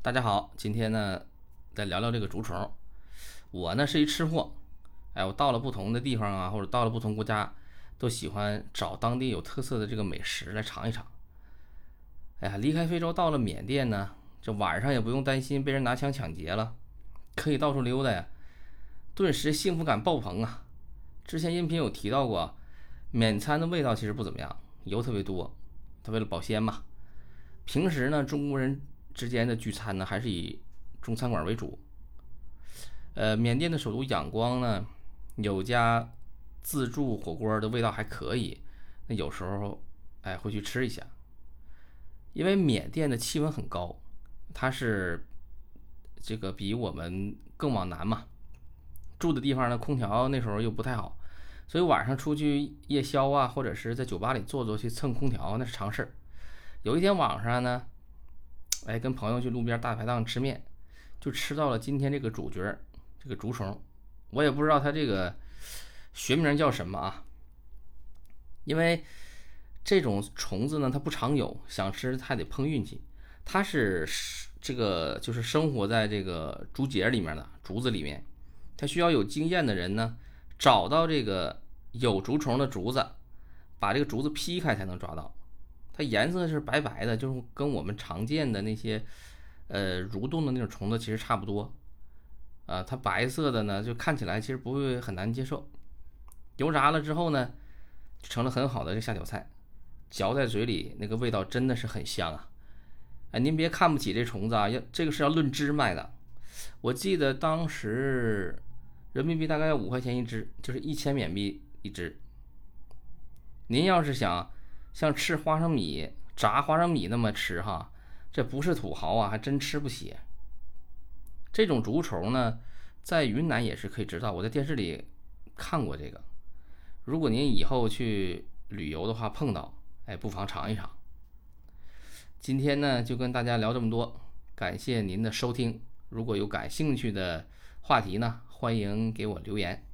大家好，今天呢，再聊聊这个竹虫。我呢是一吃货，哎，我到了不同的地方啊，或者到了不同国家，都喜欢找当地有特色的这个美食来尝一尝。哎呀，离开非洲到了缅甸呢，这晚上也不用担心被人拿枪抢劫了，可以到处溜达呀，顿时幸福感爆棚啊！之前音频有提到过，缅餐的味道其实不怎么样，油特别多，它为了保鲜嘛。平时呢，中国人。之间的聚餐呢，还是以中餐馆为主。呃，缅甸的首都仰光呢，有家自助火锅的味道还可以，那有时候哎会去吃一下。因为缅甸的气温很高，它是这个比我们更往南嘛，住的地方呢空调那时候又不太好，所以晚上出去夜宵啊，或者是在酒吧里坐坐去蹭空调那是常事儿。有一天晚上呢。哎，跟朋友去路边大排档吃面，就吃到了今天这个主角，这个竹虫。我也不知道它这个学名叫什么啊，因为这种虫子呢，它不常有，想吃还得碰运气。它是这个就是生活在这个竹节里面的竹子里面，它需要有经验的人呢，找到这个有竹虫的竹子，把这个竹子劈开才能抓到。它颜色是白白的，就是跟我们常见的那些，呃，蠕动的那种虫子其实差不多，啊，它白色的呢，就看起来其实不会很难接受。油炸了之后呢，就成了很好的这下酒菜，嚼在嘴里那个味道真的是很香啊！哎，您别看不起这虫子啊，要这个是要论只卖的。我记得当时人民币大概要五块钱一只，就是一千缅币一只。您要是想。像吃花生米、炸花生米那么吃哈，这不是土豪啊，还真吃不起。这种竹虫呢，在云南也是可以知道，我在电视里看过这个。如果您以后去旅游的话碰到，哎，不妨尝一尝。今天呢，就跟大家聊这么多，感谢您的收听。如果有感兴趣的话题呢，欢迎给我留言。